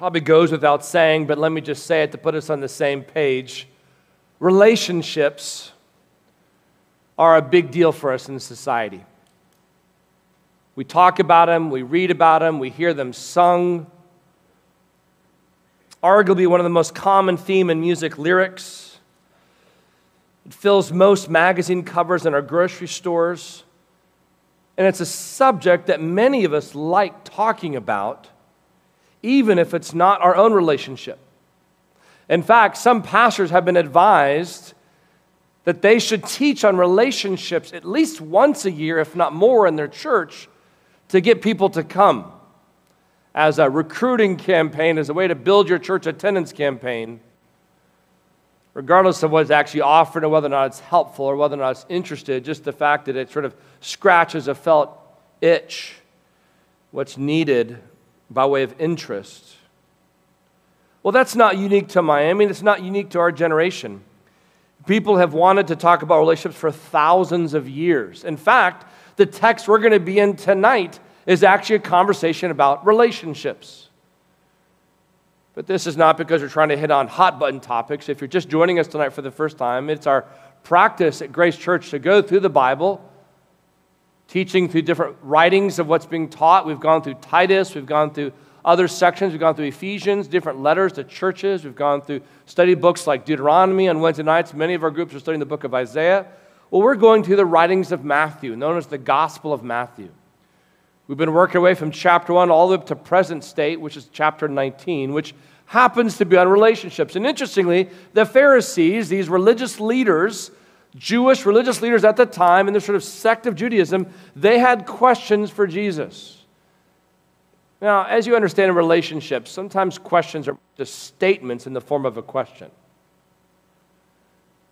Probably goes without saying, but let me just say it to put us on the same page. Relationships are a big deal for us in society. We talk about them, we read about them, we hear them sung. Arguably, one of the most common theme in music lyrics. It fills most magazine covers in our grocery stores. And it's a subject that many of us like talking about even if it's not our own relationship. In fact, some pastors have been advised that they should teach on relationships at least once a year, if not more, in their church to get people to come as a recruiting campaign, as a way to build your church attendance campaign, regardless of what's actually offered and whether or not it's helpful or whether or not it's interested, just the fact that it sort of scratches a felt itch, what's needed by way of interest. Well, that's not unique to Miami, and it's not unique to our generation. People have wanted to talk about relationships for thousands of years. In fact, the text we're going to be in tonight is actually a conversation about relationships. But this is not because we're trying to hit on hot button topics. If you're just joining us tonight for the first time, it's our practice at Grace Church to go through the Bible teaching through different writings of what's being taught. We've gone through Titus, we've gone through other sections, we've gone through Ephesians, different letters to churches, we've gone through study books like Deuteronomy on Wednesday nights. Many of our groups are studying the book of Isaiah. Well, we're going through the writings of Matthew, known as the Gospel of Matthew. We've been working away from chapter 1 all the way up to present state, which is chapter 19, which happens to be on relationships. And interestingly, the Pharisees, these religious leaders, Jewish religious leaders at the time in this sort of sect of Judaism, they had questions for Jesus. Now, as you understand in relationships, sometimes questions are just statements in the form of a question.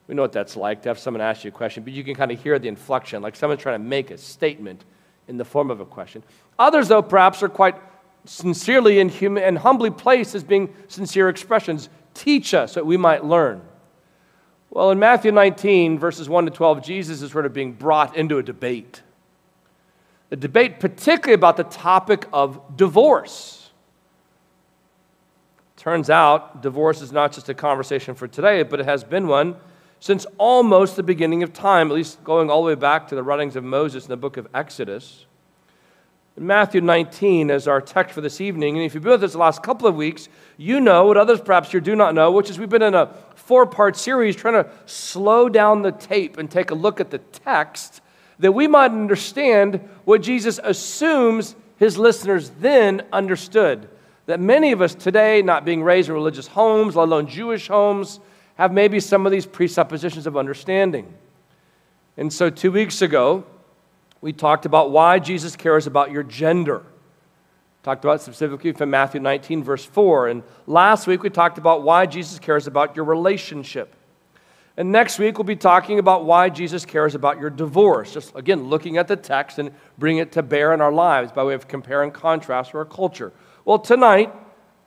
We know what that's like to have someone ask you a question, but you can kind of hear the inflection, like someone's trying to make a statement in the form of a question. Others, though, perhaps are quite sincerely and, hum- and humbly placed as being sincere expressions. Teach us that we might learn. Well, in Matthew 19, verses 1 to 12, Jesus is sort of being brought into a debate. A debate, particularly about the topic of divorce. Turns out, divorce is not just a conversation for today, but it has been one since almost the beginning of time, at least going all the way back to the writings of Moses in the book of Exodus. In Matthew 19 is our text for this evening. And if you've been with us the last couple of weeks, you know what others perhaps you do not know, which is we've been in a four part series trying to slow down the tape and take a look at the text that we might understand what Jesus assumes his listeners then understood. That many of us today, not being raised in religious homes, let alone Jewish homes, have maybe some of these presuppositions of understanding. And so, two weeks ago, we talked about why Jesus cares about your gender. Talked about specifically from Matthew 19, verse 4. And last week we talked about why Jesus cares about your relationship. And next week we'll be talking about why Jesus cares about your divorce. Just again, looking at the text and bring it to bear in our lives by way of compare and contrast to our culture. Well, tonight,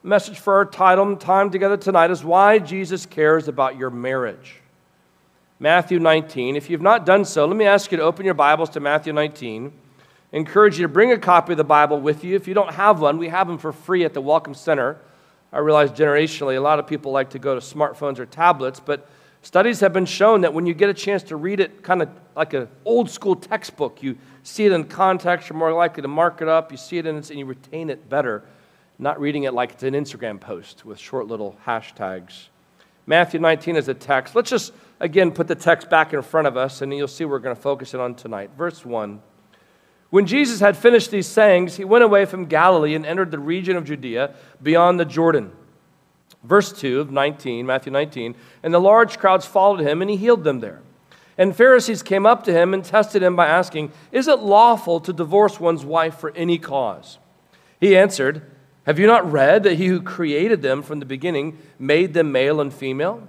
message for our title time together tonight is why Jesus cares about your marriage. Matthew 19. If you've not done so, let me ask you to open your Bibles to Matthew 19. Encourage you to bring a copy of the Bible with you. If you don't have one, we have them for free at the Welcome Center. I realize generationally, a lot of people like to go to smartphones or tablets, but studies have been shown that when you get a chance to read it kind of like an old school textbook, you see it in context, you're more likely to mark it up, you see it in and you retain it better, not reading it like it's an Instagram post with short little hashtags. Matthew 19 is a text. Let's just again put the text back in front of us, and you'll see we're going to focus it on tonight. Verse 1. When Jesus had finished these sayings, he went away from Galilee and entered the region of Judea beyond the Jordan. Verse 2 of 19, Matthew 19. And the large crowds followed him, and he healed them there. And Pharisees came up to him and tested him by asking, Is it lawful to divorce one's wife for any cause? He answered, Have you not read that he who created them from the beginning made them male and female?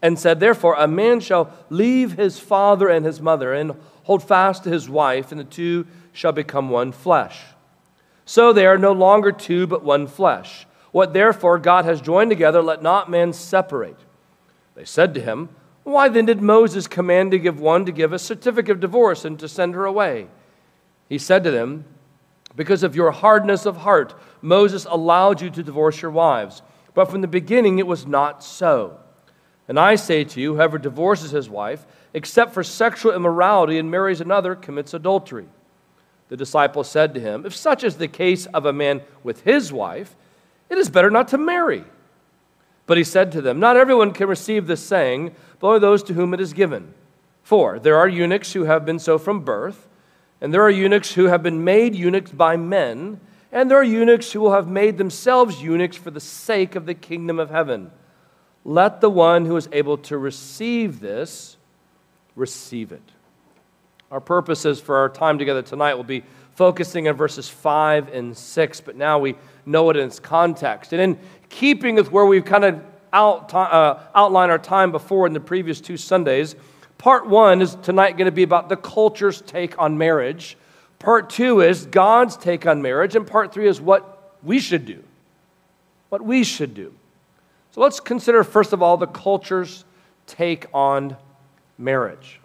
And said, Therefore, a man shall leave his father and his mother and hold fast to his wife, and the two shall become one flesh. So they are no longer two, but one flesh. What therefore God has joined together, let not man separate. They said to him, Why then did Moses command to give one to give a certificate of divorce and to send her away? He said to them, Because of your hardness of heart, Moses allowed you to divorce your wives. But from the beginning it was not so. And I say to you, whoever divorces his wife, except for sexual immorality, and marries another, commits adultery. The disciple said to him, If such is the case of a man with his wife, it is better not to marry. But he said to them, Not everyone can receive this saying, but only those to whom it is given. For there are eunuchs who have been so from birth, and there are eunuchs who have been made eunuchs by men and there are eunuchs who will have made themselves eunuchs for the sake of the kingdom of heaven. Let the one who is able to receive this receive it. Our purposes for our time together tonight will be focusing on verses 5 and 6, but now we know it in its context. And in keeping with where we've kind of out, uh, outlined our time before in the previous two Sundays, part one is tonight going to be about the culture's take on marriage. Part two is God's take on marriage, and part three is what we should do. What we should do. So let's consider, first of all, the culture's take on marriage.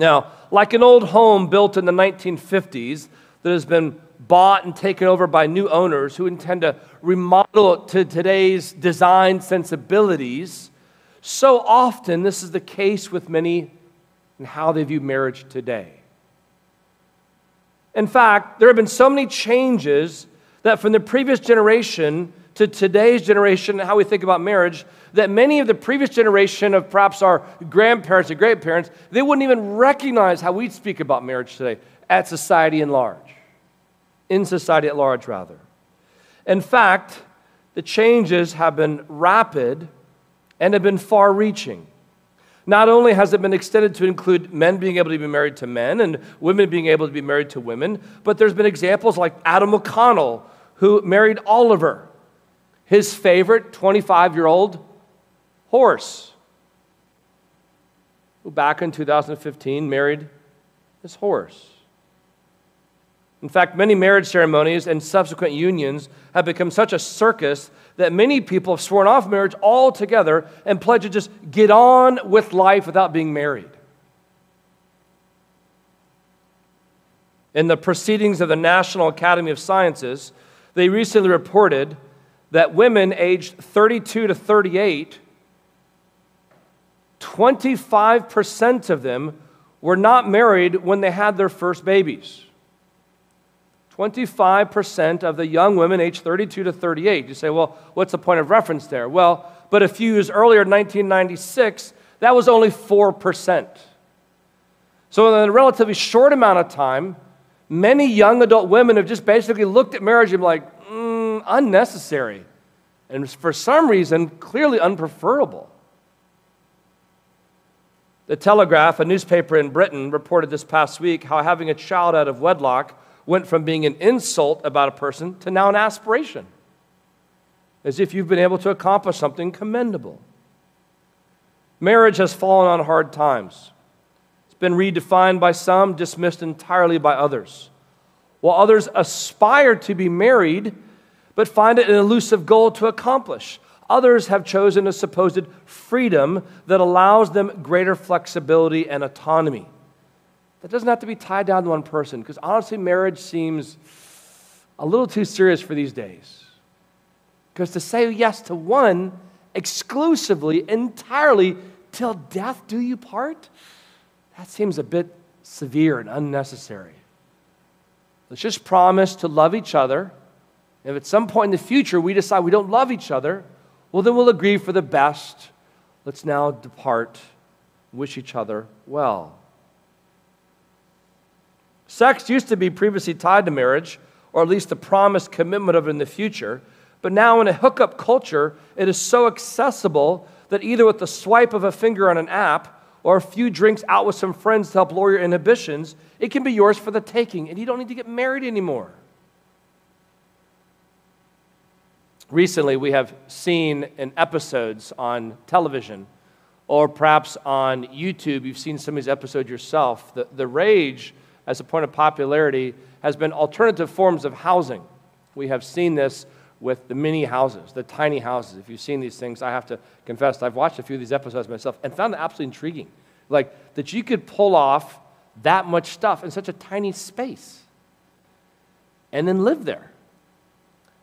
Now, like an old home built in the 1950s that has been bought and taken over by new owners who intend to remodel it to today's design sensibilities, so often this is the case with many and how they view marriage today. In fact, there have been so many changes that from the previous generation to today's generation, and how we think about marriage, that many of the previous generation of perhaps our grandparents and great parents, they wouldn't even recognize how we speak about marriage today at society in large, in society at large, rather. In fact, the changes have been rapid and have been far reaching. Not only has it been extended to include men being able to be married to men and women being able to be married to women, but there's been examples like Adam O'Connell, who married Oliver, his favorite 25 year old horse, who back in 2015 married his horse. In fact, many marriage ceremonies and subsequent unions have become such a circus that many people have sworn off marriage altogether and pledged to just get on with life without being married. In the proceedings of the National Academy of Sciences, they recently reported that women aged 32 to 38, 25% of them were not married when they had their first babies. 25% of the young women aged 32 to 38. You say, well, what's the point of reference there? Well, but a few years earlier, 1996, that was only 4%. So, in a relatively short amount of time, many young adult women have just basically looked at marriage and been like, unnecessary. And for some reason, clearly unpreferable. The Telegraph, a newspaper in Britain, reported this past week how having a child out of wedlock went from being an insult about a person to now an aspiration, as if you've been able to accomplish something commendable. Marriage has fallen on hard times. It's been redefined by some, dismissed entirely by others. While others aspire to be married, but find it an elusive goal to accomplish. Others have chosen a supposed freedom that allows them greater flexibility and autonomy. That doesn't have to be tied down to one person because honestly, marriage seems a little too serious for these days. Because to say yes to one exclusively, entirely, till death do you part, that seems a bit severe and unnecessary. Let's just promise to love each other. If at some point in the future we decide we don't love each other, well, then we'll agree for the best. Let's now depart, wish each other well. Sex used to be previously tied to marriage, or at least the promised commitment of it in the future. But now, in a hookup culture, it is so accessible that either with the swipe of a finger on an app or a few drinks out with some friends to help lower your inhibitions, it can be yours for the taking, and you don't need to get married anymore. Recently we have seen in episodes on television or perhaps on YouTube, you've seen some of these episodes yourself. The, the rage, as a point of popularity, has been alternative forms of housing. We have seen this with the mini houses, the tiny houses. If you've seen these things, I have to confess, I've watched a few of these episodes myself and found it absolutely intriguing. Like that you could pull off that much stuff in such a tiny space and then live there.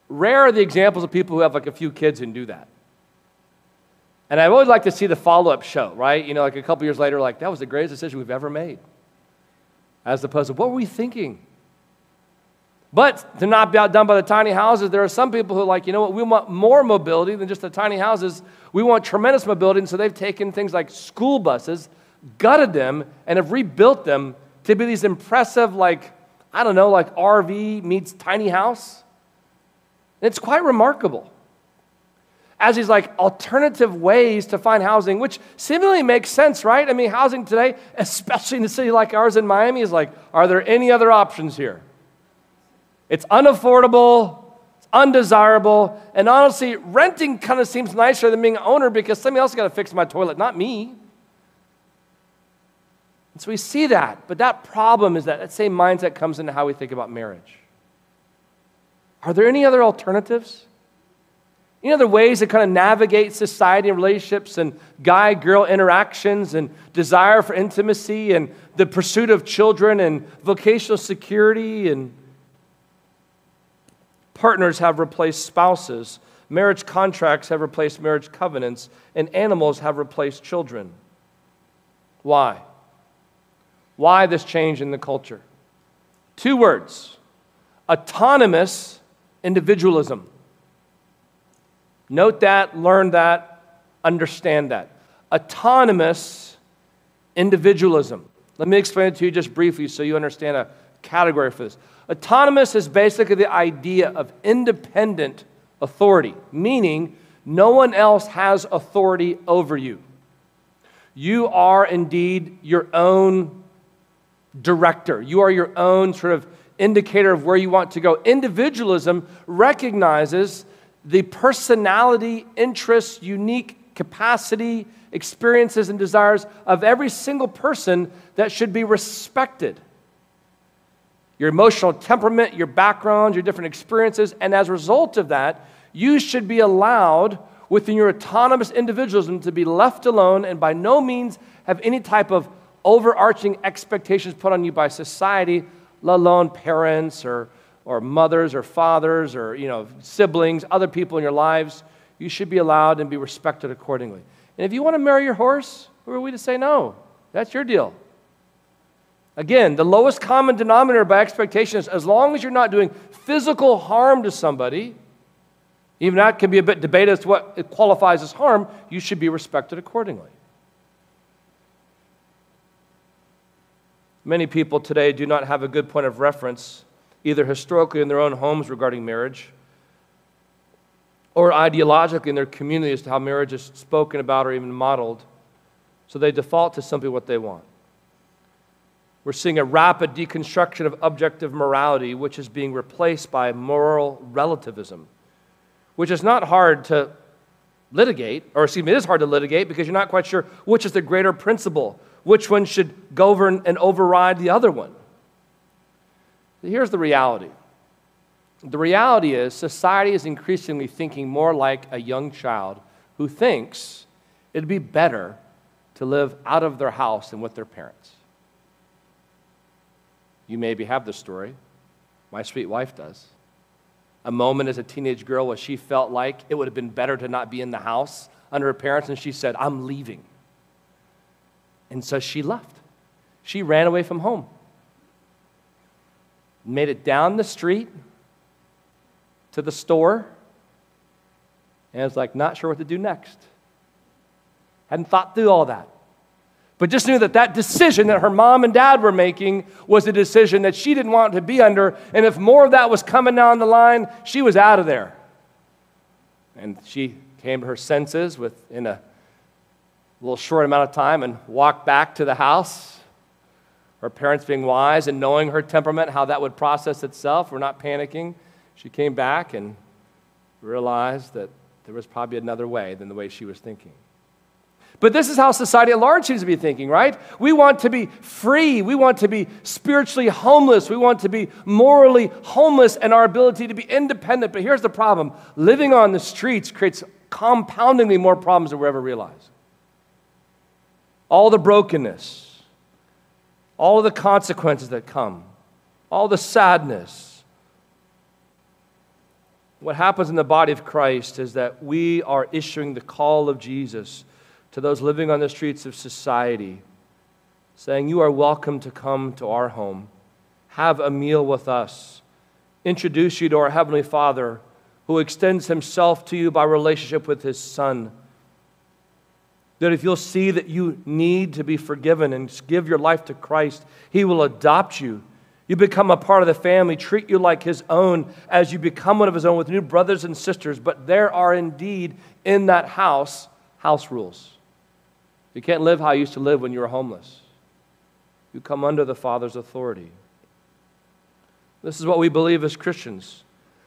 Rare are the examples of people who have like a few kids and do that. And I always like to see the follow up show, right? You know, like a couple years later, like, that was the greatest decision we've ever made. As opposed to, what were we thinking? But to not be outdone by the tiny houses, there are some people who are like, you know what, we want more mobility than just the tiny houses. We want tremendous mobility. And so they've taken things like school buses, gutted them, and have rebuilt them to be these impressive, like, I don't know, like RV meets tiny house. And it's quite remarkable as these like alternative ways to find housing, which seemingly makes sense, right? I mean, housing today, especially in a city like ours in Miami, is like, are there any other options here? It's unaffordable, it's undesirable, and honestly, renting kind of seems nicer than being an owner because somebody else got to fix my toilet, not me. And so we see that, but that problem is that that same mindset comes into how we think about marriage. Are there any other alternatives? Any other ways to kind of navigate society and relationships and guy girl interactions and desire for intimacy and the pursuit of children and vocational security and partners have replaced spouses, marriage contracts have replaced marriage covenants, and animals have replaced children. Why? Why this change in the culture? Two words autonomous individualism. Note that, learn that, understand that. Autonomous individualism. Let me explain it to you just briefly so you understand a category for this. Autonomous is basically the idea of independent authority, meaning no one else has authority over you. You are indeed your own director, you are your own sort of indicator of where you want to go. Individualism recognizes the personality, interests, unique capacity, experiences, and desires of every single person that should be respected. Your emotional temperament, your background, your different experiences, and as a result of that, you should be allowed within your autonomous individualism to be left alone and by no means have any type of overarching expectations put on you by society, let alone parents or or mothers or fathers or you know siblings other people in your lives you should be allowed and be respected accordingly. And if you want to marry your horse who are we to say no? That's your deal. Again the lowest common denominator by expectation is as long as you're not doing physical harm to somebody even that can be a bit debated as to what qualifies as harm you should be respected accordingly many people today do not have a good point of reference either historically in their own homes regarding marriage or ideologically in their community as to how marriage is spoken about or even modeled. So they default to simply what they want. We're seeing a rapid deconstruction of objective morality, which is being replaced by moral relativism, which is not hard to litigate, or excuse me, it is hard to litigate because you're not quite sure which is the greater principle, which one should govern and override the other one. Here's the reality the reality is, society is increasingly thinking more like a young child who thinks it'd be better to live out of their house than with their parents. You maybe have the story. My sweet wife does. A moment as a teenage girl where she felt like it would have been better to not be in the house under her parents, and she said, I'm leaving. And so she left. She ran away from home made it down the street to the store, and was like, not sure what to do next. Hadn't thought through all that. But just knew that that decision that her mom and dad were making was a decision that she didn't want to be under. And if more of that was coming down the line, she was out of there. And she came to her senses within a little short amount of time and walked back to the house her parents being wise and knowing her temperament, how that would process itself. We're not panicking. She came back and realized that there was probably another way than the way she was thinking. But this is how society at large seems to be thinking, right? We want to be free. We want to be spiritually homeless. We want to be morally homeless and our ability to be independent. But here's the problem living on the streets creates compoundingly more problems than we ever realize. All the brokenness, all the consequences that come, all the sadness. What happens in the body of Christ is that we are issuing the call of Jesus to those living on the streets of society, saying, You are welcome to come to our home, have a meal with us, introduce you to our Heavenly Father, who extends Himself to you by relationship with His Son. That if you'll see that you need to be forgiven and give your life to Christ, He will adopt you. You become a part of the family, treat you like His own as you become one of His own with new brothers and sisters. But there are indeed in that house house rules. You can't live how you used to live when you were homeless. You come under the Father's authority. This is what we believe as Christians.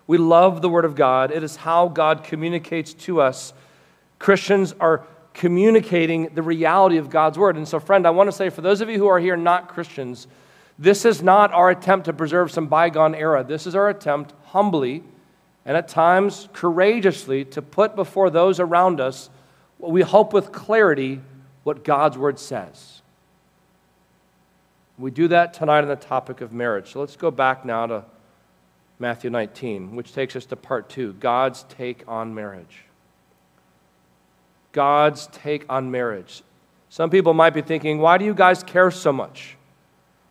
We love the Word of God, it is how God communicates to us. Christians are communicating the reality of God's Word. And so, friend, I want to say for those of you who are here not Christians, this is not our attempt to preserve some bygone era. This is our attempt humbly and at times courageously to put before those around us what we hope with clarity what God's word says. We do that tonight on the topic of marriage. So let's go back now to Matthew 19, which takes us to part two God's take on marriage. God's take on marriage. Some people might be thinking, why do you guys care so much?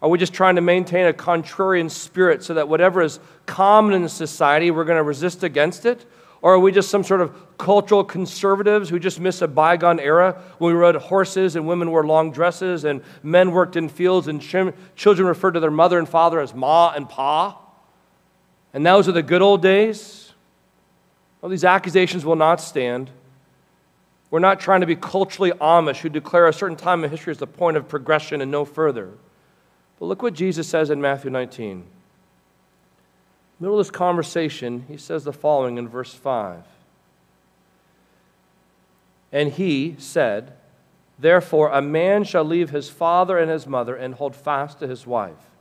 Are we just trying to maintain a contrarian spirit so that whatever is common in society, we're going to resist against it? Or are we just some sort of cultural conservatives who just miss a bygone era when we rode horses and women wore long dresses and men worked in fields and children referred to their mother and father as ma and pa? And those are the good old days? Well, these accusations will not stand. We're not trying to be culturally Amish who declare a certain time in history as the point of progression and no further. But look what Jesus says in Matthew 19 middle of this conversation, he says the following in verse 5. And he said, Therefore, a man shall leave his father and his mother and hold fast to his wife,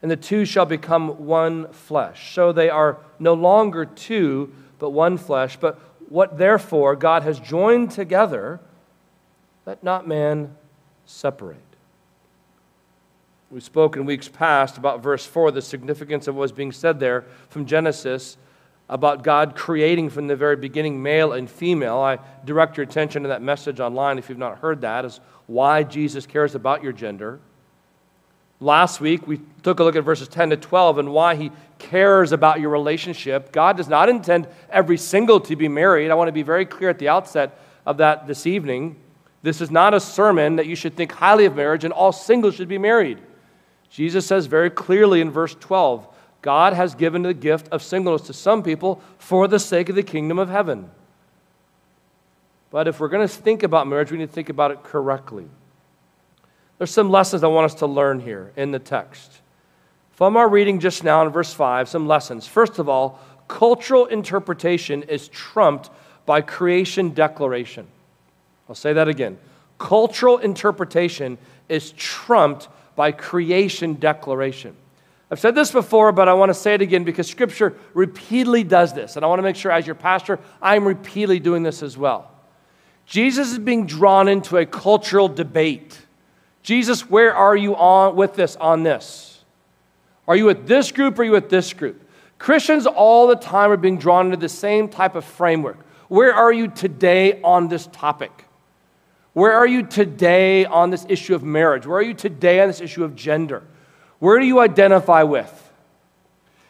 and the two shall become one flesh. So they are no longer two, but one flesh. But what therefore God has joined together, let not man separate. We spoke in weeks past about verse 4, the significance of what was being said there from Genesis about God creating from the very beginning male and female. I direct your attention to that message online if you've not heard that, is why Jesus cares about your gender. Last week, we took a look at verses 10 to 12 and why he cares about your relationship. God does not intend every single to be married. I want to be very clear at the outset of that this evening. This is not a sermon that you should think highly of marriage and all singles should be married. Jesus says very clearly in verse 12 God has given the gift of singleness to some people for the sake of the kingdom of heaven. But if we're going to think about marriage, we need to think about it correctly. There's some lessons I want us to learn here in the text. From our reading just now in verse 5, some lessons. First of all, cultural interpretation is trumped by creation declaration. I'll say that again. Cultural interpretation is trumped by creation declaration. I've said this before, but I want to say it again because Scripture repeatedly does this. And I want to make sure, as your pastor, I'm repeatedly doing this as well. Jesus is being drawn into a cultural debate. Jesus, where are you on with this on this? Are you with this group or are you with this group? Christians all the time are being drawn into the same type of framework. Where are you today on this topic? Where are you today on this issue of marriage? Where are you today on this issue of gender? Where do you identify with?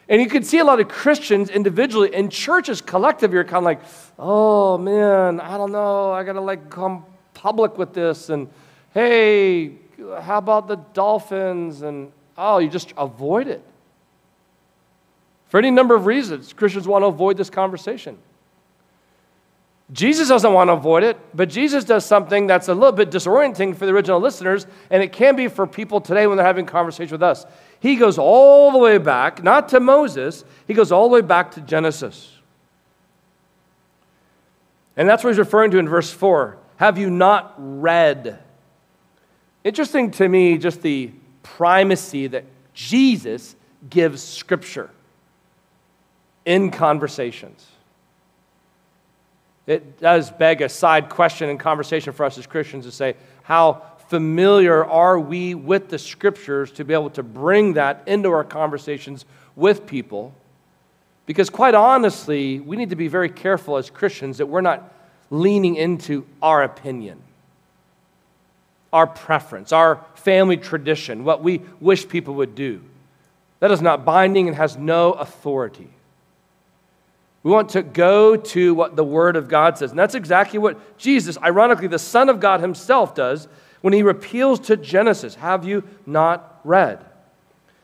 And you can see a lot of Christians individually and churches collectively are kind of like, oh man, I don't know, I gotta like come public with this. And hey, Uh, how about the dolphins? And oh, you just avoid it. For any number of reasons, Christians want to avoid this conversation. Jesus doesn't want to avoid it, but Jesus does something that's a little bit disorienting for the original listeners, and it can be for people today when they're having conversation with us. He goes all the way back, not to Moses, he goes all the way back to Genesis. And that's what he's referring to in verse 4. Have you not read? Interesting to me, just the primacy that Jesus gives Scripture in conversations. It does beg a side question and conversation for us as Christians to say, how familiar are we with the Scriptures to be able to bring that into our conversations with people? Because, quite honestly, we need to be very careful as Christians that we're not leaning into our opinion, our preference, our family tradition, what we wish people would do. That is not binding and has no authority. We want to go to what the Word of God says. And that's exactly what Jesus, ironically, the Son of God Himself, does when He repeals to Genesis. Have you not read?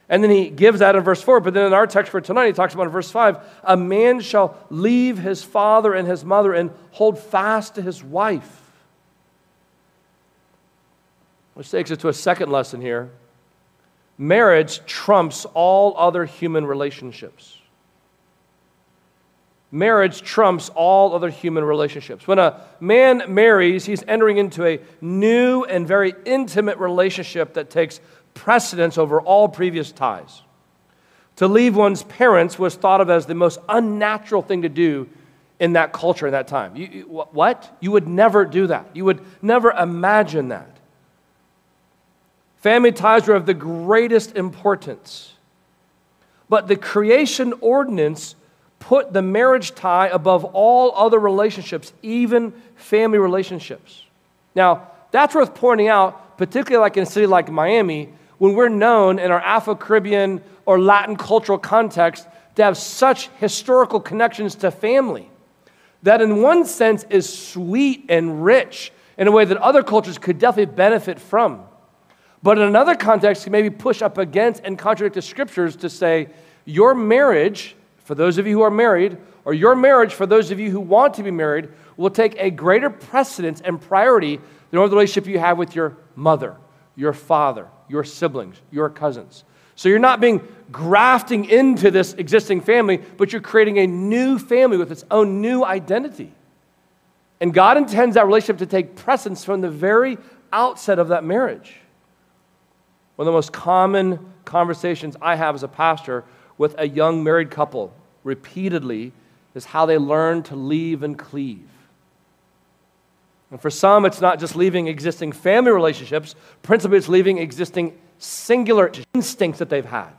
And then He gives that in verse 4. But then in our text for tonight, He talks about in verse 5 a man shall leave his father and his mother and hold fast to his wife. Which takes us to a second lesson here. Marriage trumps all other human relationships marriage trumps all other human relationships. When a man marries, he's entering into a new and very intimate relationship that takes precedence over all previous ties. To leave one's parents was thought of as the most unnatural thing to do in that culture in that time. You, you, what? You would never do that. You would never imagine that. Family ties were of the greatest importance. But the creation ordinance put the marriage tie above all other relationships, even family relationships. Now, that's worth pointing out, particularly like in a city like Miami, when we're known in our Afro Caribbean or Latin cultural context to have such historical connections to family. That, in one sense, is sweet and rich in a way that other cultures could definitely benefit from. But in another context, can maybe push up against and contradict the scriptures to say, your marriage for those of you who are married, or your marriage for those of you who want to be married, will take a greater precedence and priority than over the relationship you have with your mother, your father, your siblings, your cousins. So you're not being grafting into this existing family, but you're creating a new family with its own new identity. And God intends that relationship to take precedence from the very outset of that marriage. One of the most common conversations I have as a pastor with a young married couple repeatedly is how they learn to leave and cleave. And for some, it's not just leaving existing family relationships, principally, it's leaving existing singular instincts that they've had.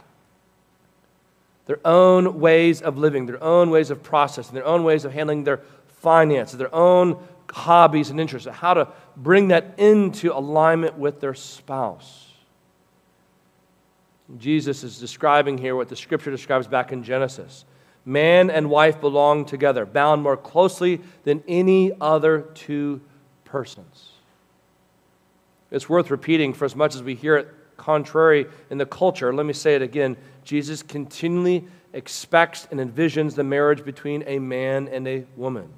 Their own ways of living, their own ways of processing, their own ways of handling their finances, their own hobbies and interests, how to bring that into alignment with their spouse. Jesus is describing here what the scripture describes back in Genesis. Man and wife belong together, bound more closely than any other two persons. It's worth repeating for as much as we hear it contrary in the culture. Let me say it again. Jesus continually expects and envisions the marriage between a man and a woman.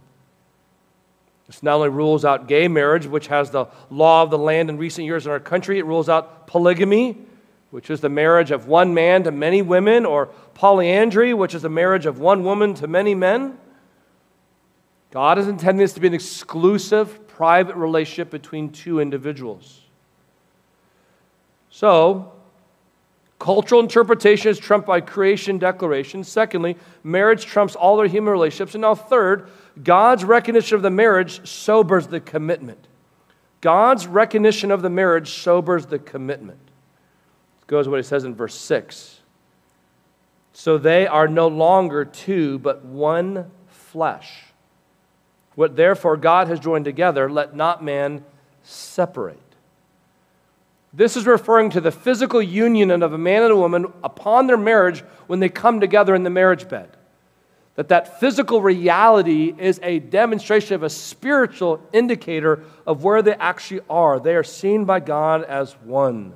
This not only rules out gay marriage, which has the law of the land in recent years in our country, it rules out polygamy, which is the marriage of one man to many women, or polyandry, which is the marriage of one woman to many men. God is intending this to be an exclusive, private relationship between two individuals. So, cultural interpretation is trumped by creation declaration. Secondly, marriage trumps all other human relationships. And now, third, God's recognition of the marriage sobers the commitment. God's recognition of the marriage sobers the commitment goes what it says in verse 6. So they are no longer two, but one flesh. What therefore God has joined together, let not man separate. This is referring to the physical union of a man and a woman upon their marriage when they come together in the marriage bed. That that physical reality is a demonstration of a spiritual indicator of where they actually are. They are seen by God as one.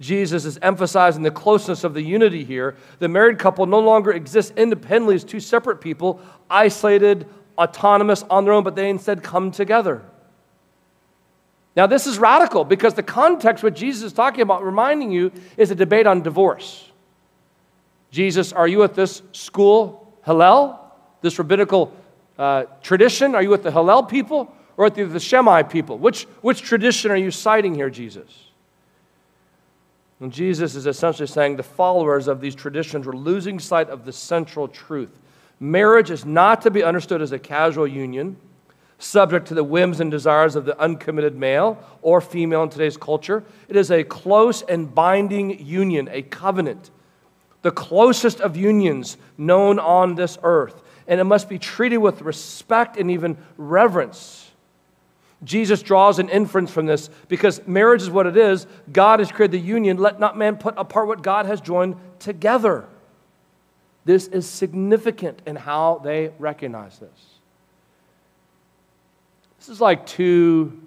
Jesus is emphasizing the closeness of the unity here. The married couple no longer exists independently as two separate people, isolated, autonomous on their own, but they instead come together. Now, this is radical because the context what Jesus is talking about, reminding you, is a debate on divorce. Jesus, are you at this school, Hillel, this rabbinical uh, tradition? Are you with the Hillel people or with the, the Shammai people? Which, which tradition are you citing here, Jesus? And Jesus is essentially saying the followers of these traditions were losing sight of the central truth. Marriage is not to be understood as a casual union, subject to the whims and desires of the uncommitted male or female in today's culture. It is a close and binding union, a covenant, the closest of unions known on this earth and it must be treated with respect and even reverence. Jesus draws an inference from this because marriage is what it is. God has created the union. Let not man put apart what God has joined together. This is significant in how they recognize this. This is like two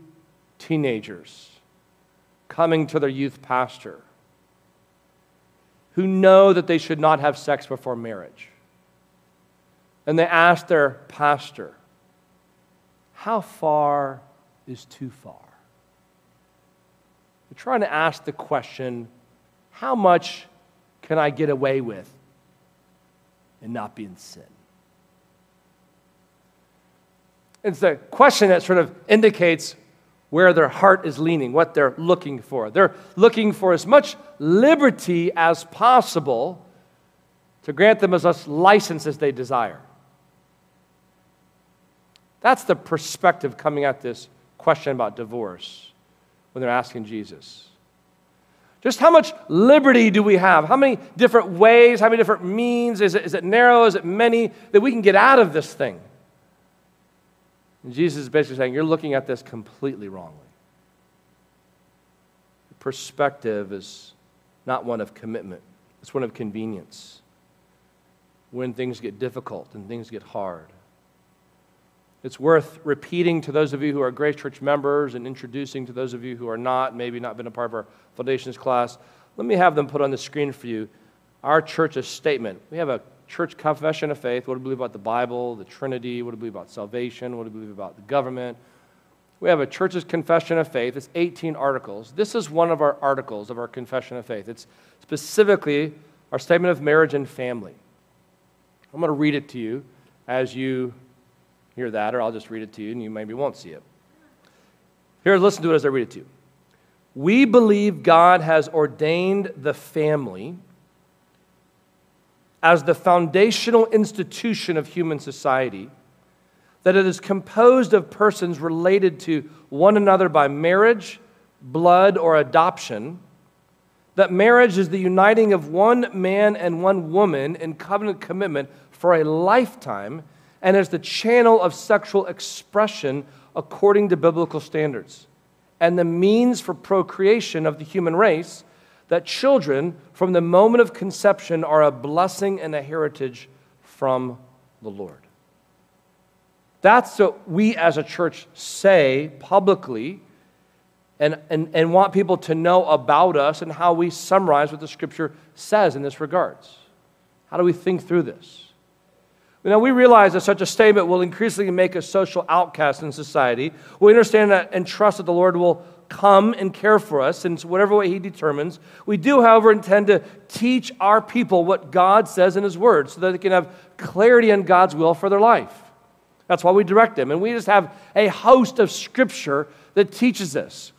teenagers coming to their youth pastor who know that they should not have sex before marriage and they ask their pastor, How far is too far? They're trying to ask the question, How much can I get away with and not be in sin? It's a question that sort of indicates where their heart is leaning, what they're looking for. They're looking for as much liberty as possible to grant them as much license as they desire. That's the perspective coming at this question about divorce when they're asking Jesus. Just how much liberty do we have? How many different ways, how many different means? Is it, is it narrow? Is it many that we can get out of this thing? And Jesus is basically saying, You're looking at this completely wrongly. The perspective is not one of commitment, it's one of convenience. When things get difficult and things get hard. It's worth repeating to those of you who are Grace Church members and introducing to those of you who are not, maybe not been a part of our foundations class. Let me have them put on the screen for you our church's statement. We have a church confession of faith. What do we believe about the Bible, the Trinity? What do we believe about salvation? What do we believe about the government? We have a church's confession of faith. It's 18 articles. This is one of our articles of our confession of faith. It's specifically our statement of marriage and family. I'm going to read it to you as you hear that, or I'll just read it to you and you maybe won't see it. Here, listen to it as I read it to you. We believe God has ordained the family as the foundational institution of human society, that it is composed of persons related to one another by marriage, blood, or adoption, that marriage is the uniting of one man and one woman in covenant commitment for a lifetime and as the channel of sexual expression according to biblical standards, and the means for procreation of the human race, that children from the moment of conception are a blessing and a heritage from the Lord. That's what we as a church say publicly and, and, and want people to know about us and how we summarize what the scripture says in this regards. How do we think through this? Know, we realize that such a statement will increasingly make us social outcasts in society. We understand that and trust that the Lord will come and care for us in whatever way He determines. We do, however, intend to teach our people what God says in His Word so that they can have clarity on God's will for their life. That's why we direct them. And we just have a host of Scripture that teaches this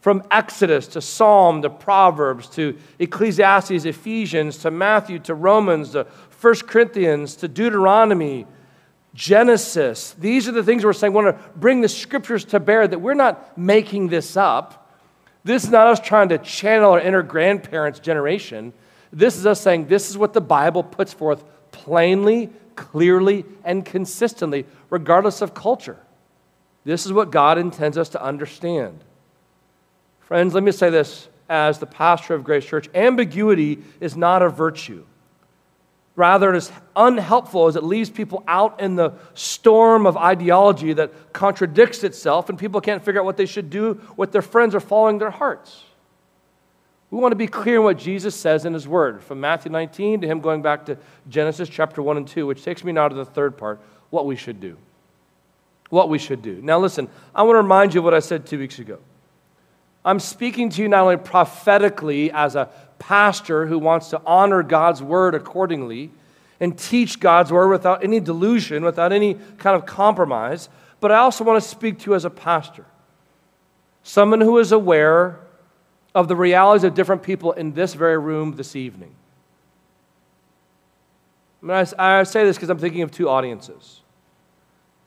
from Exodus to Psalm to Proverbs to Ecclesiastes, Ephesians to Matthew to Romans to 1 Corinthians to Deuteronomy, Genesis. These are the things we're saying. We want to bring the scriptures to bear that we're not making this up. This is not us trying to channel our inner grandparents' generation. This is us saying this is what the Bible puts forth plainly, clearly, and consistently, regardless of culture. This is what God intends us to understand. Friends, let me say this as the pastor of Grace Church ambiguity is not a virtue. Rather, it is unhelpful as it leaves people out in the storm of ideology that contradicts itself, and people can't figure out what they should do with their friends or following their hearts. We want to be clear in what Jesus says in his word, from Matthew 19 to him going back to Genesis chapter 1 and 2, which takes me now to the third part what we should do. What we should do. Now, listen, I want to remind you of what I said two weeks ago. I'm speaking to you not only prophetically as a pastor who wants to honor God's word accordingly, and teach God's word without any delusion, without any kind of compromise. But I also want to speak to you as a pastor, someone who is aware of the realities of different people in this very room this evening. I, I say this because I'm thinking of two audiences.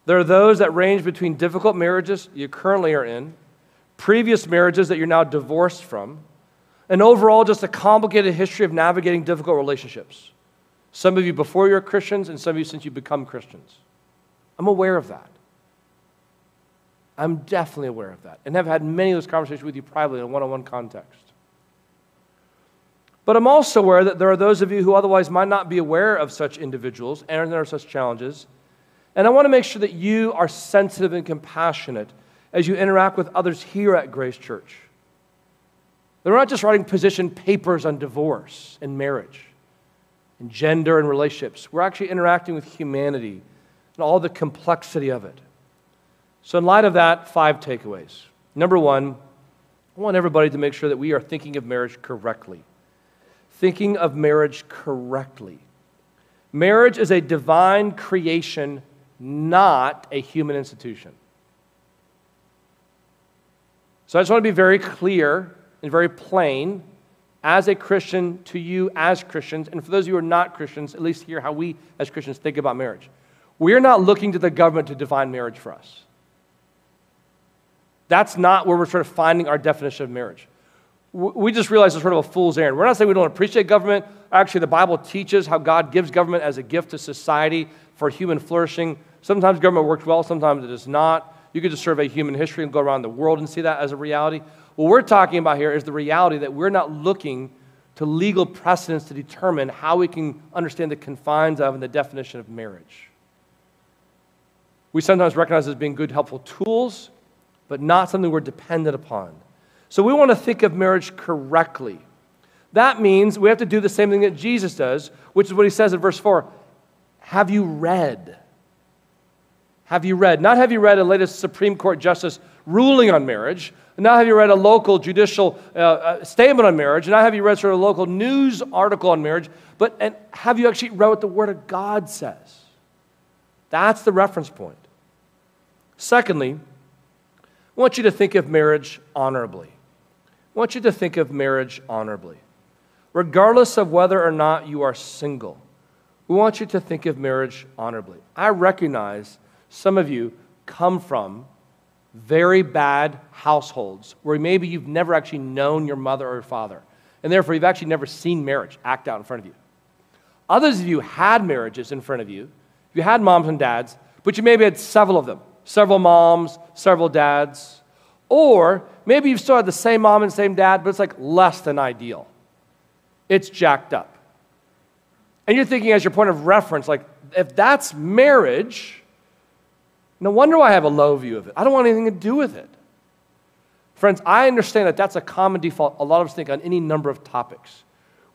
There are those that range between difficult marriages you currently are in, previous marriages that you're now divorced from, and overall just a complicated history of navigating difficult relationships. Some of you before you're Christians, and some of you since you become Christians. I'm aware of that. I'm definitely aware of that, and have had many of those conversations with you privately in a one on one context. But I'm also aware that there are those of you who otherwise might not be aware of such individuals and there are such challenges and I want to make sure that you are sensitive and compassionate as you interact with others here at Grace Church. They're not just writing position papers on divorce and marriage and gender and relationships. We're actually interacting with humanity and all the complexity of it. So, in light of that, five takeaways. Number one, I want everybody to make sure that we are thinking of marriage correctly. Thinking of marriage correctly. Marriage is a divine creation not a human institution. So I just want to be very clear and very plain as a Christian to you as Christians, and for those of you who are not Christians, at least hear how we as Christians think about marriage. We're not looking to the government to define marriage for us. That's not where we're sort of finding our definition of marriage. We just realize it's sort of a fool's errand. We're not saying we don't appreciate government. Actually, the Bible teaches how God gives government as a gift to society for human flourishing. Sometimes government works well, sometimes it does not. You could just survey human history and go around the world and see that as a reality. What we're talking about here is the reality that we're not looking to legal precedents to determine how we can understand the confines of and the definition of marriage. We sometimes recognize as being good, helpful tools, but not something we're dependent upon. So we want to think of marriage correctly. That means we have to do the same thing that Jesus does, which is what he says in verse 4 Have you read? Have you read? Not have you read a latest Supreme Court justice ruling on marriage, Now, have you read a local judicial uh, uh, statement on marriage, Now have you read sort of a local news article on marriage, but and have you actually read what the Word of God says? That's the reference point. Secondly, I want you to think of marriage honorably. I want you to think of marriage honorably. Regardless of whether or not you are single, we want you to think of marriage honorably. I recognize some of you come from very bad households where maybe you've never actually known your mother or your father, and therefore you've actually never seen marriage act out in front of you. Others of you had marriages in front of you. You had moms and dads, but you maybe had several of them several moms, several dads. Or maybe you've still had the same mom and same dad, but it's like less than ideal. It's jacked up. And you're thinking, as your point of reference, like, if that's marriage, no wonder why I have a low view of it. I don't want anything to do with it. Friends, I understand that that's a common default a lot of us think on any number of topics,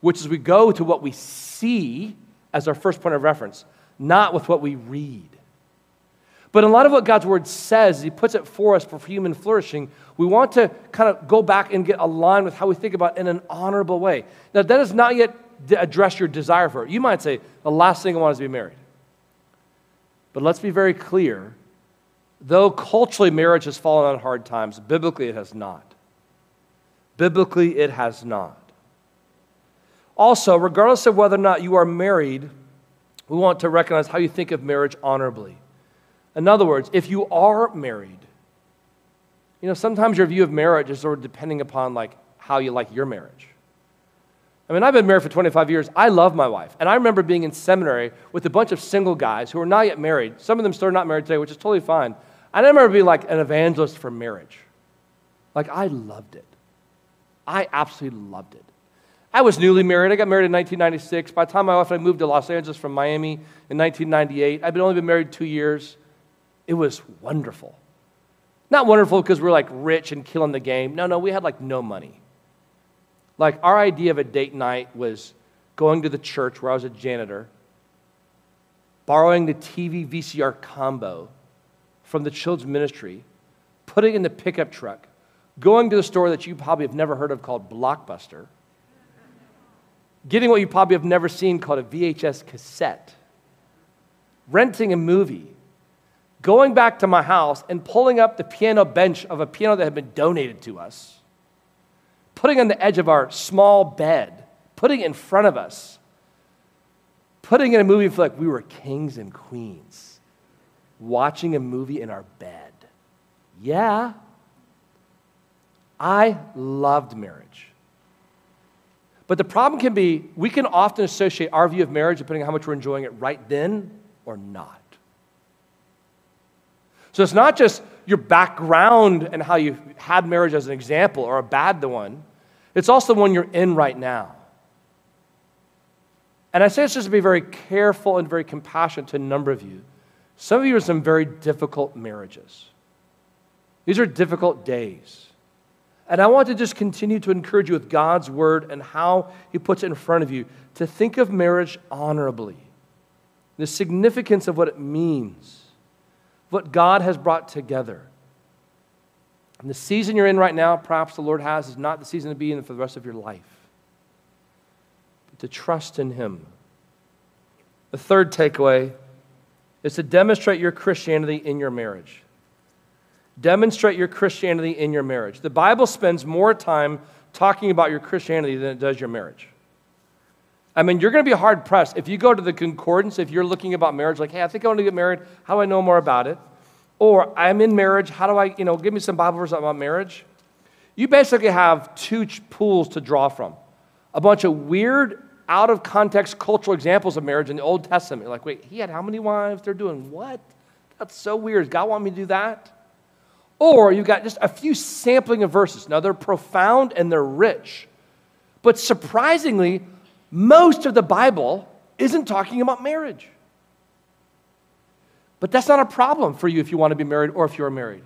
which is we go to what we see as our first point of reference, not with what we read. But a lot of what God's word says, He puts it for us for human flourishing. We want to kind of go back and get aligned with how we think about it in an honorable way. Now, that does not yet address your desire for it. You might say, the last thing I want is to be married. But let's be very clear Though culturally marriage has fallen on hard times, biblically it has not. Biblically it has not. Also, regardless of whether or not you are married, we want to recognize how you think of marriage honorably. In other words, if you are married, you know, sometimes your view of marriage is sort of depending upon like how you like your marriage. I mean, I've been married for 25 years. I love my wife. And I remember being in seminary with a bunch of single guys who are not yet married. Some of them still are not married today, which is totally fine. I remember being like an evangelist for marriage. Like, I loved it. I absolutely loved it. I was newly married. I got married in 1996. By the time my wife and I moved to Los Angeles from Miami in 1998, I'd been only been married two years. It was wonderful. Not wonderful because we we're like rich and killing the game. No, no, we had like no money. Like, our idea of a date night was going to the church where I was a janitor, borrowing the TV VCR combo from the children's ministry, putting in the pickup truck, going to the store that you probably have never heard of called Blockbuster, getting what you probably have never seen called a VHS cassette, renting a movie, going back to my house and pulling up the piano bench of a piano that had been donated to us, putting on the edge of our small bed, putting it in front of us, putting in a movie for like we were kings and queens, watching a movie in our bed. Yeah. I loved marriage. But the problem can be we can often associate our view of marriage depending on how much we're enjoying it right then or not. So it's not just your background and how you had marriage as an example or a bad one, it's also the one you're in right now. And I say this just to be very careful and very compassionate to a number of you. Some of you are in some very difficult marriages. These are difficult days. And I want to just continue to encourage you with God's word and how He puts it in front of you to think of marriage honorably, the significance of what it means, what God has brought together. And the season you're in right now, perhaps the Lord has, is not the season to be in for the rest of your life but to trust in Him. The third takeaway is to demonstrate your Christianity in your marriage. Demonstrate your Christianity in your marriage. The Bible spends more time talking about your Christianity than it does your marriage. I mean, you're going to be hard pressed. If you go to the concordance, if you're looking about marriage, like, hey, I think I want to get married, how do I know more about it? Or I'm in marriage, how do I, you know, give me some Bible verses about marriage? You basically have two pools to draw from a bunch of weird out of context cultural examples of marriage in the Old Testament. Like, wait, he had how many wives? They're doing what? That's so weird. God want me to do that? Or you've got just a few sampling of verses. Now, they're profound and they're rich. But surprisingly, most of the Bible isn't talking about marriage. But that's not a problem for you if you want to be married or if you're married.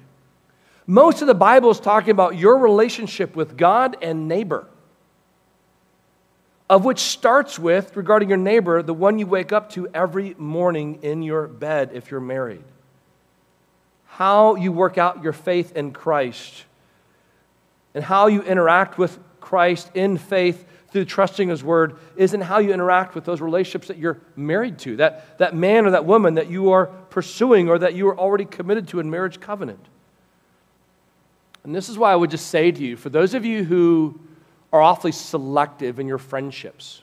Most of the Bible is talking about your relationship with God and neighbor of which starts with, regarding your neighbor, the one you wake up to every morning in your bed if you're married. How you work out your faith in Christ and how you interact with Christ in faith through trusting His Word isn't how you interact with those relationships that you're married to, that, that man or that woman that you are pursuing or that you are already committed to in marriage covenant. And this is why I would just say to you, for those of you who are awfully selective in your friendships.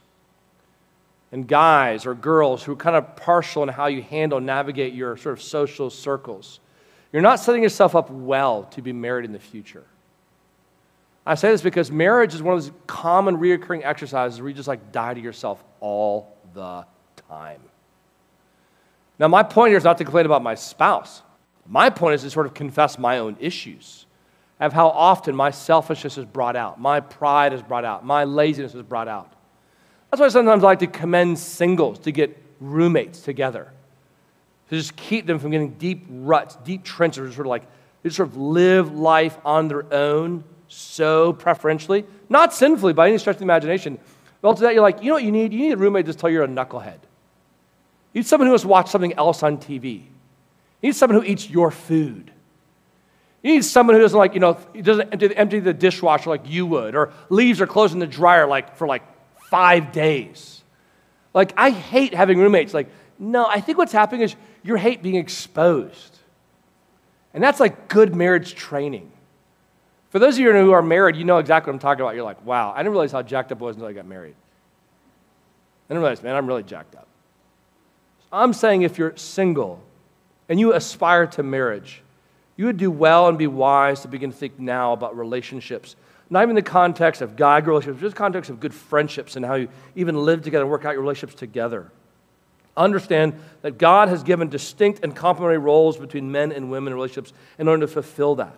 And guys or girls who are kind of partial in how you handle, navigate your sort of social circles. You're not setting yourself up well to be married in the future. I say this because marriage is one of those common reoccurring exercises where you just like die to yourself all the time. Now, my point here is not to complain about my spouse. My point is to sort of confess my own issues of how often my selfishness is brought out, my pride is brought out, my laziness is brought out. That's why sometimes I like to commend singles to get roommates together, to just keep them from getting deep ruts, deep trenches, sort of like they sort of live life on their own so preferentially, not sinfully by any stretch of the imagination. Well, to that, you're like, you know what you need? You need a roommate to tell you're a knucklehead. You need someone who has watched something else on TV. You need someone who eats your food. You need someone who doesn't like, you know, doesn't empty, empty the dishwasher like you would, or leaves or clothes in the dryer like for like five days. Like, I hate having roommates. Like, no, I think what's happening is you hate being exposed. And that's like good marriage training. For those of you who are married, you know exactly what I'm talking about. You're like, wow, I didn't realize how jacked up I was until I got married. I didn't realize, man, I'm really jacked up. I'm saying if you're single and you aspire to marriage, you would do well and be wise to begin to think now about relationships. Not even the context of guy girl relationships, just the context of good friendships and how you even live together and work out your relationships together. Understand that God has given distinct and complementary roles between men and women in relationships in order to fulfill that.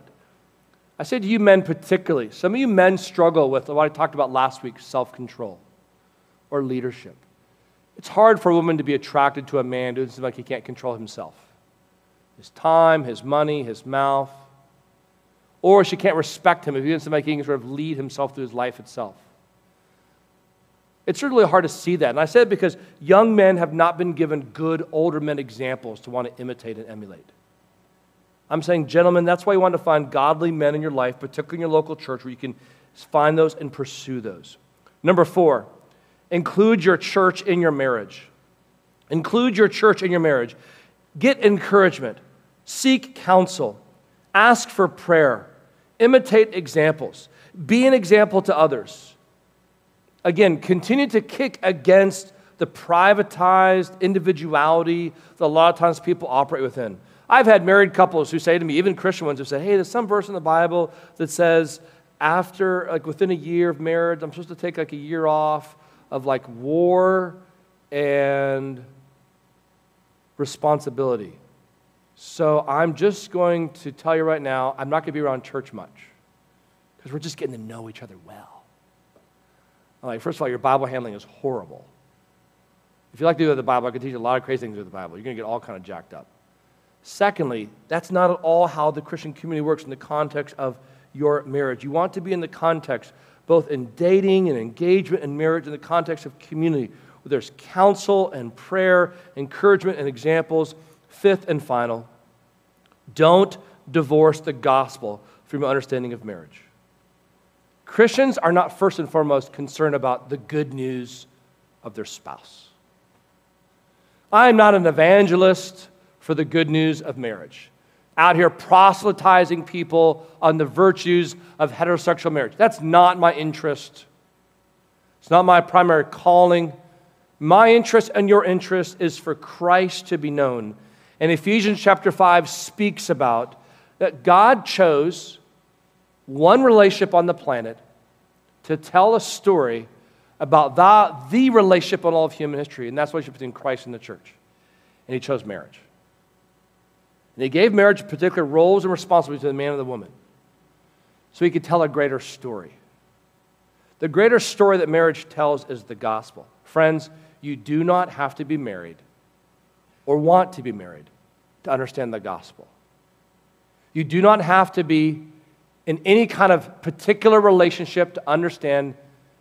I say to you men particularly, some of you men struggle with what I talked about last week self control or leadership. It's hard for a woman to be attracted to a man who seems like he can't control himself his time, his money, his mouth. Or she can't respect him if he doesn't make he can sort of lead himself through his life itself. It's really hard to see that. And I say it because young men have not been given good older men examples to want to imitate and emulate. I'm saying, gentlemen, that's why you want to find godly men in your life, particularly in your local church, where you can find those and pursue those. Number four, Include your church in your marriage. Include your church in your marriage. Get encouragement. Seek counsel. Ask for prayer. Imitate examples. Be an example to others. Again, continue to kick against the privatized individuality that a lot of times people operate within. I've had married couples who say to me, even Christian ones, who say, hey, there's some verse in the Bible that says after, like within a year of marriage, I'm supposed to take like a year off of like war and responsibility. So I'm just going to tell you right now, I'm not going to be around church much because we're just getting to know each other well. I'm like, first of all, your Bible handling is horrible. If you like to do the Bible, I can teach you a lot of crazy things with the Bible. You're going to get all kind of jacked up. Secondly, that's not at all how the Christian community works in the context of your marriage. You want to be in the context, both in dating and engagement and marriage, in the context of community, where there's counsel and prayer, encouragement and examples. Fifth and final, don't divorce the gospel from your understanding of marriage. Christians are not first and foremost concerned about the good news of their spouse. I am not an evangelist for the good news of marriage. Out here proselytizing people on the virtues of heterosexual marriage. That's not my interest. It's not my primary calling. My interest and your interest is for Christ to be known. And Ephesians chapter 5 speaks about that God chose one relationship on the planet to tell a story about the, the relationship in all of human history, and that's the relationship between Christ and the church. And he chose marriage. And he gave marriage particular roles and responsibilities to the man and the woman so he could tell a greater story. The greater story that marriage tells is the gospel. Friends, you do not have to be married or want to be married to understand the gospel. You do not have to be in any kind of particular relationship to understand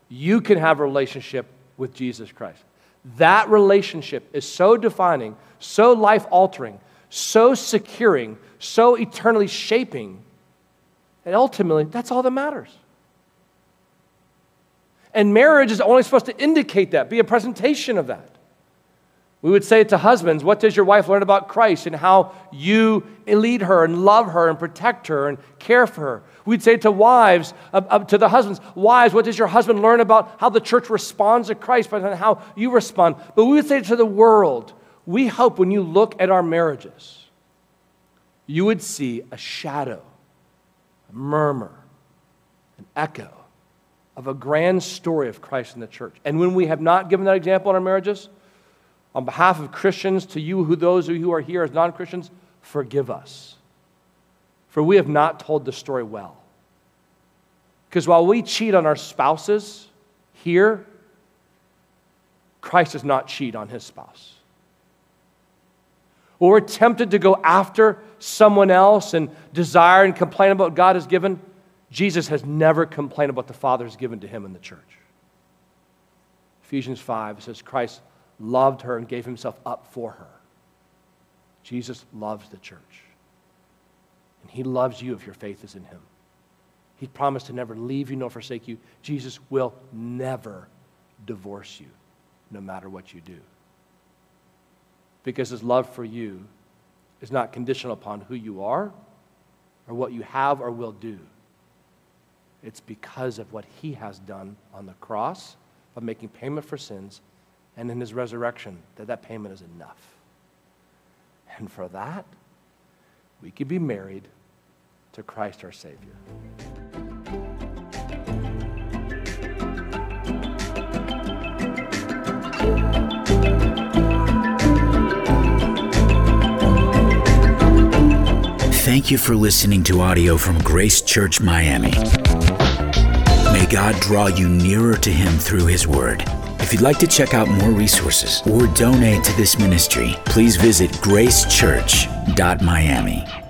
you can have a relationship with Jesus Christ. That relationship is so defining, so life altering, so securing, so eternally shaping, and ultimately, that's all that matters. And marriage is only supposed to indicate that, be a presentation of that. We would say to husbands, What does your wife learn about Christ and how you lead her and love her and protect her and care for her? We'd say to wives, uh, uh, to the husbands, Wives, what does your husband learn about how the church responds to Christ and how you respond? But we would say to the world, we hope when you look at our marriages, you would see a shadow, a murmur, an echo of a grand story of Christ in the church. And when we have not given that example in our marriages, on behalf of Christians, to you, who those who are here as non Christians, forgive us. For we have not told the story well. Because while we cheat on our spouses here, Christ does not cheat on his spouse or we're tempted to go after someone else and desire and complain about what God has given, Jesus has never complained about the Father has given to him in the church. Ephesians 5 says Christ loved her and gave himself up for her. Jesus loves the church. And he loves you if your faith is in him. He promised to never leave you nor forsake you. Jesus will never divorce you, no matter what you do because his love for you is not conditional upon who you are or what you have or will do. It's because of what he has done on the cross of making payment for sins and in his resurrection that that payment is enough. And for that, we can be married to Christ our Savior. Thank you for listening to audio from Grace Church Miami. May God draw you nearer to Him through His Word. If you'd like to check out more resources or donate to this ministry, please visit gracechurch.miami.